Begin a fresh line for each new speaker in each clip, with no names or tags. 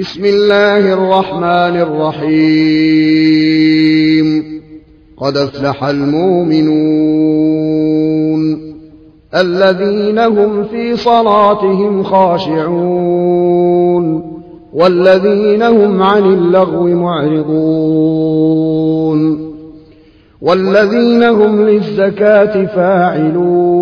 بسم الله الرحمن الرحيم. قد افلح المؤمنون الذين هم في صلاتهم خاشعون والذين هم عن اللغو معرضون والذين هم للزكاة فاعلون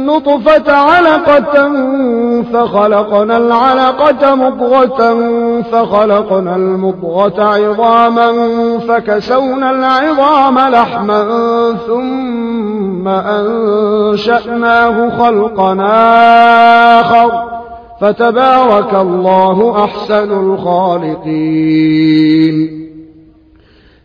النطفة علقة فخلقنا العلقة مضغة فخلقنا المضغة عظاما فكسونا العظام لحما ثم أنشأناه خلقا آخر فتبارك الله أحسن الخالقين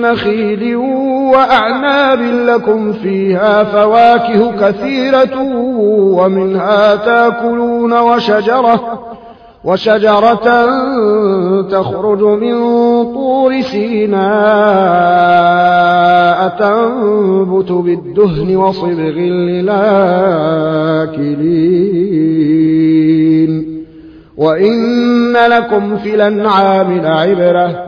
نخيل وأعناب لكم فيها فواكه كثيرة ومنها تأكلون وشجرة وشجرة تخرج من طور سيناء تنبت بالدهن وصبغ للآكلين. وإن لكم في الأنعام لعبرة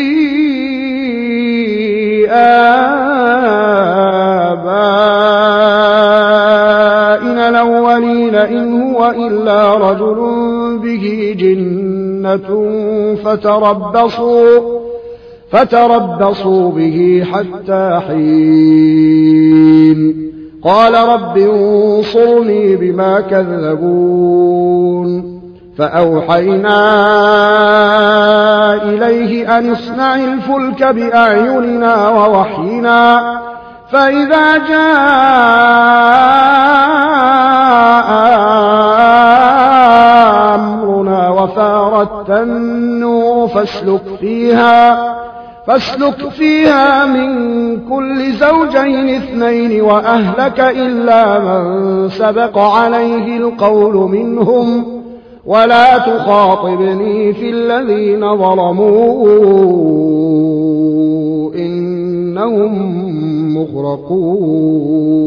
آبائنا الأولين إن هو إلا رجل به جنة فتربصوا فتربصوا به حتى حين. قال رب انصرني بما كذبون. فأوحينا إليه أن اصنع الفلك بأعيننا ووحينا فإذا جاء أمرنا وفارت النور فاسلك فيها فاسلك فيها من كل زوجين اثنين وأهلك إلا من سبق عليه القول منهم. ولا تخاطبني في الذين ظلموا. إنهم مغرقون.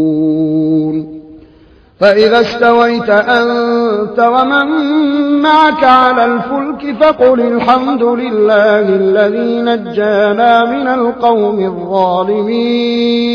فإذا استويت أنت ومن معك على الفلك فقل الحمد لله الذي نجانا من القوم الظالمين.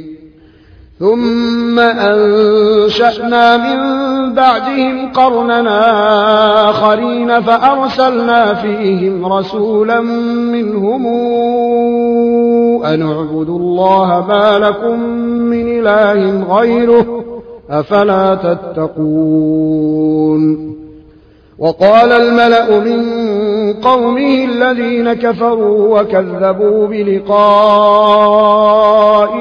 ثم أنشأنا من بعدهم قرننا آخرين فأرسلنا فيهم رسولا منهم. أن اعبدوا الله ما لكم من إله غيره أفلا تتقون. وقال الملأ من قومه الذين كفروا وكذبوا بلقاء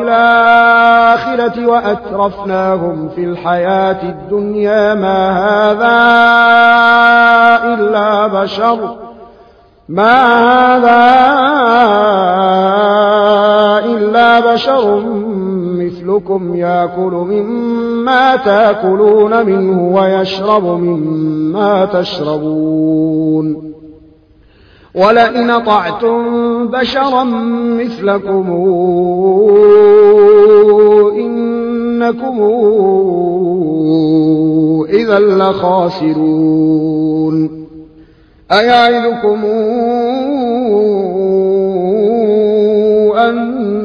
الآخرة وأترفناهم في الحياة الدنيا ما هذا إلا بشر. ما هذا إلا بشر مثلكم يأكل مما تاكلون منه ويشرب مما تشربون. ولئن طعتم بشرا مثلكم إنكم إذا لخاسرون. أيعدكم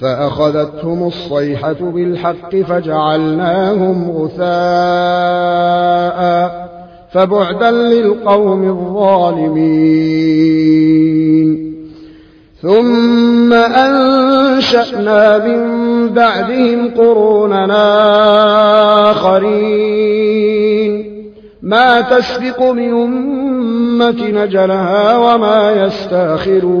فأخذتهم الصيحة بالحق فجعلناهم غثاء فبعدا للقوم الظالمين. ثم أنشأنا من بعدهم قروننا آخرين. ما تسبق من أمة نجلها وما يستأخرون.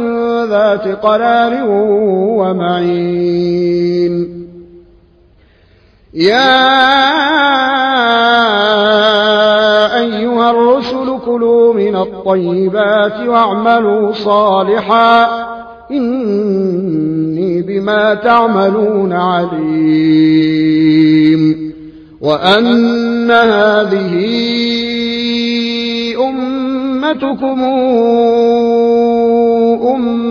ذات قرار ومعين. يا أيها الرسل كلوا من الطيبات واعملوا صالحا. إني بما تعملون عليم. وأن هذه أمتكم أمة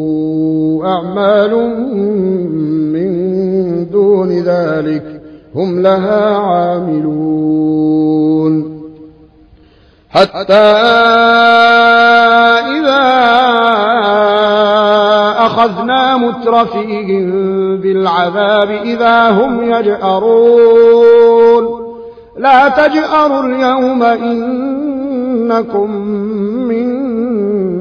أعمال من دون ذلك هم لها عاملون. حتى إذا أخذنا مترفيهم بالعذاب إذا هم يجأرون. لا تجأروا اليوم إنكم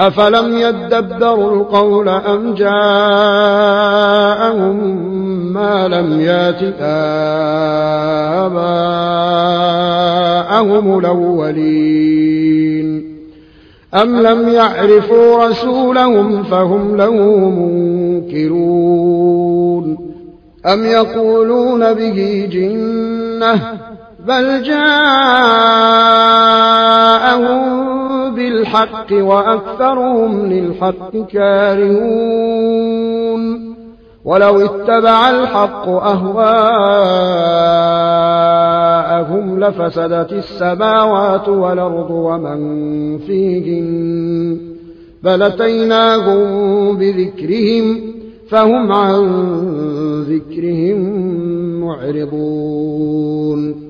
أفلم يدبروا القول أم جاءهم ما لم يات آباءهم الأولين أم لم يعرفوا رسولهم فهم له منكرون أم يقولون به جنة بل جاءهم بالحق وأكثرهم للحق كارهون. ولو اتبع الحق أهواءهم لفسدت السماوات والأرض ومن فيهن. بل أتيناهم بذكرهم فهم عن ذكرهم معرضون.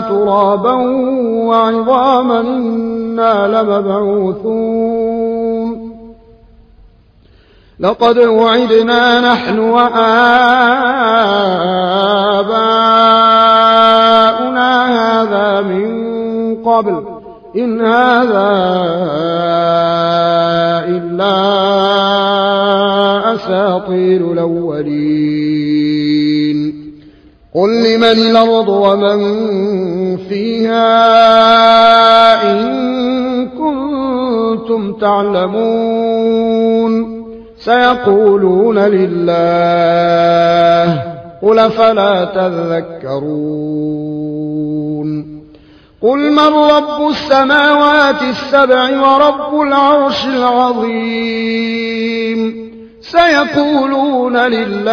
ترابا وعظاما إنا لمبعوثون لقد وعدنا نحن وآباؤنا هذا من قبل إن هذا إلا أساطير الأولين قل لمن الأرض ومن فيها إن كنتم تعلمون سيقولون لله قل فلا تذكرون قل من رب السماوات السبع ورب العرش العظيم سيقولون لله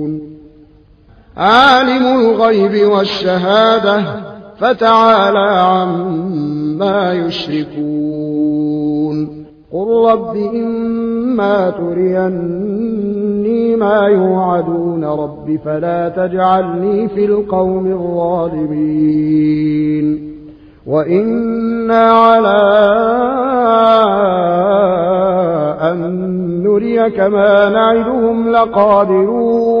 عالم الغيب والشهادة فتعالى عما يشركون. قل رب إما تريني ما يوعدون رب فلا تجعلني في القوم الظالمين. وإنا على أن نريك ما نعدهم لقادرون.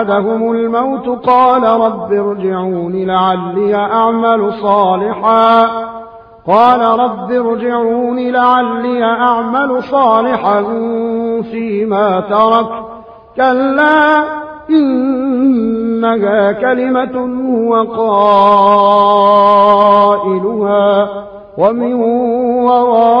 أحدهم الموت قال رب ارجعون لعلي أعمل صالحا. قال رب ارجعون لعلي أعمل صالحا فيما ترك. كلا إنها كلمة هو قائلها ومن ورائهم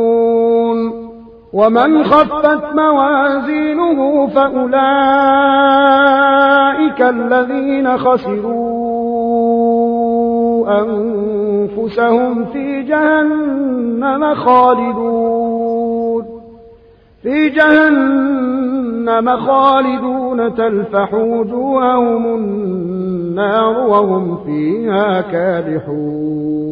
ومن خفت موازينه فأولئك الذين خسروا أنفسهم في جهنم خالدون في جهنم خالدون تلفح وجوههم النار وهم فيها كادحون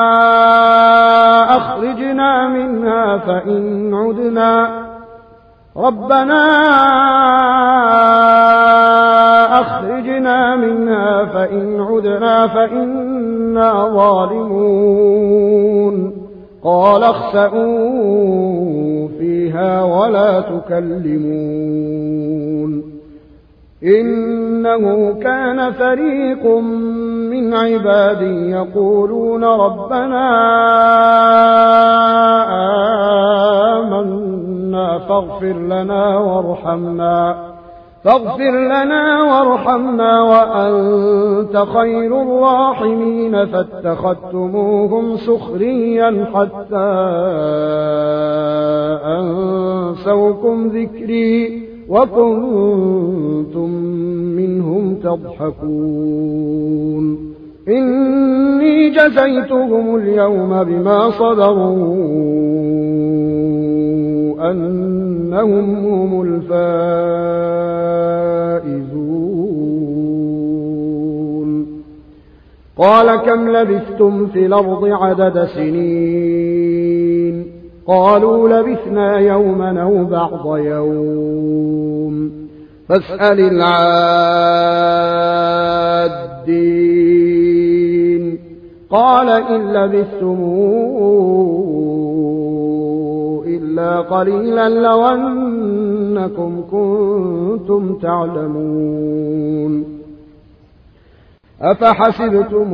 أخرجنا منها فإن عدنا. ربنا أخرجنا منها فإن عدنا فإنا ظالمون. قال اخسئوا فيها ولا تكلمون. إنه كان فريق من عبادي يقولون ربنا آمنا فاغفر لنا وارحمنا فاغفر لنا وارحمنا وأنت خير الراحمين فاتخذتموهم سخريا حتى أنسوكم ذكري. وكنتم منهم تضحكون. إني جزيتهم اليوم بما صدروا أنهم هم الفائزون. قال كم لبثتم في الأرض عدد سنين؟ قالوا لبثنا يوما أو بعض يوم. فاسأل العادين. قال إن لبثتموا إلا قليلا لو أنكم كنتم تعلمون. أفحسبتم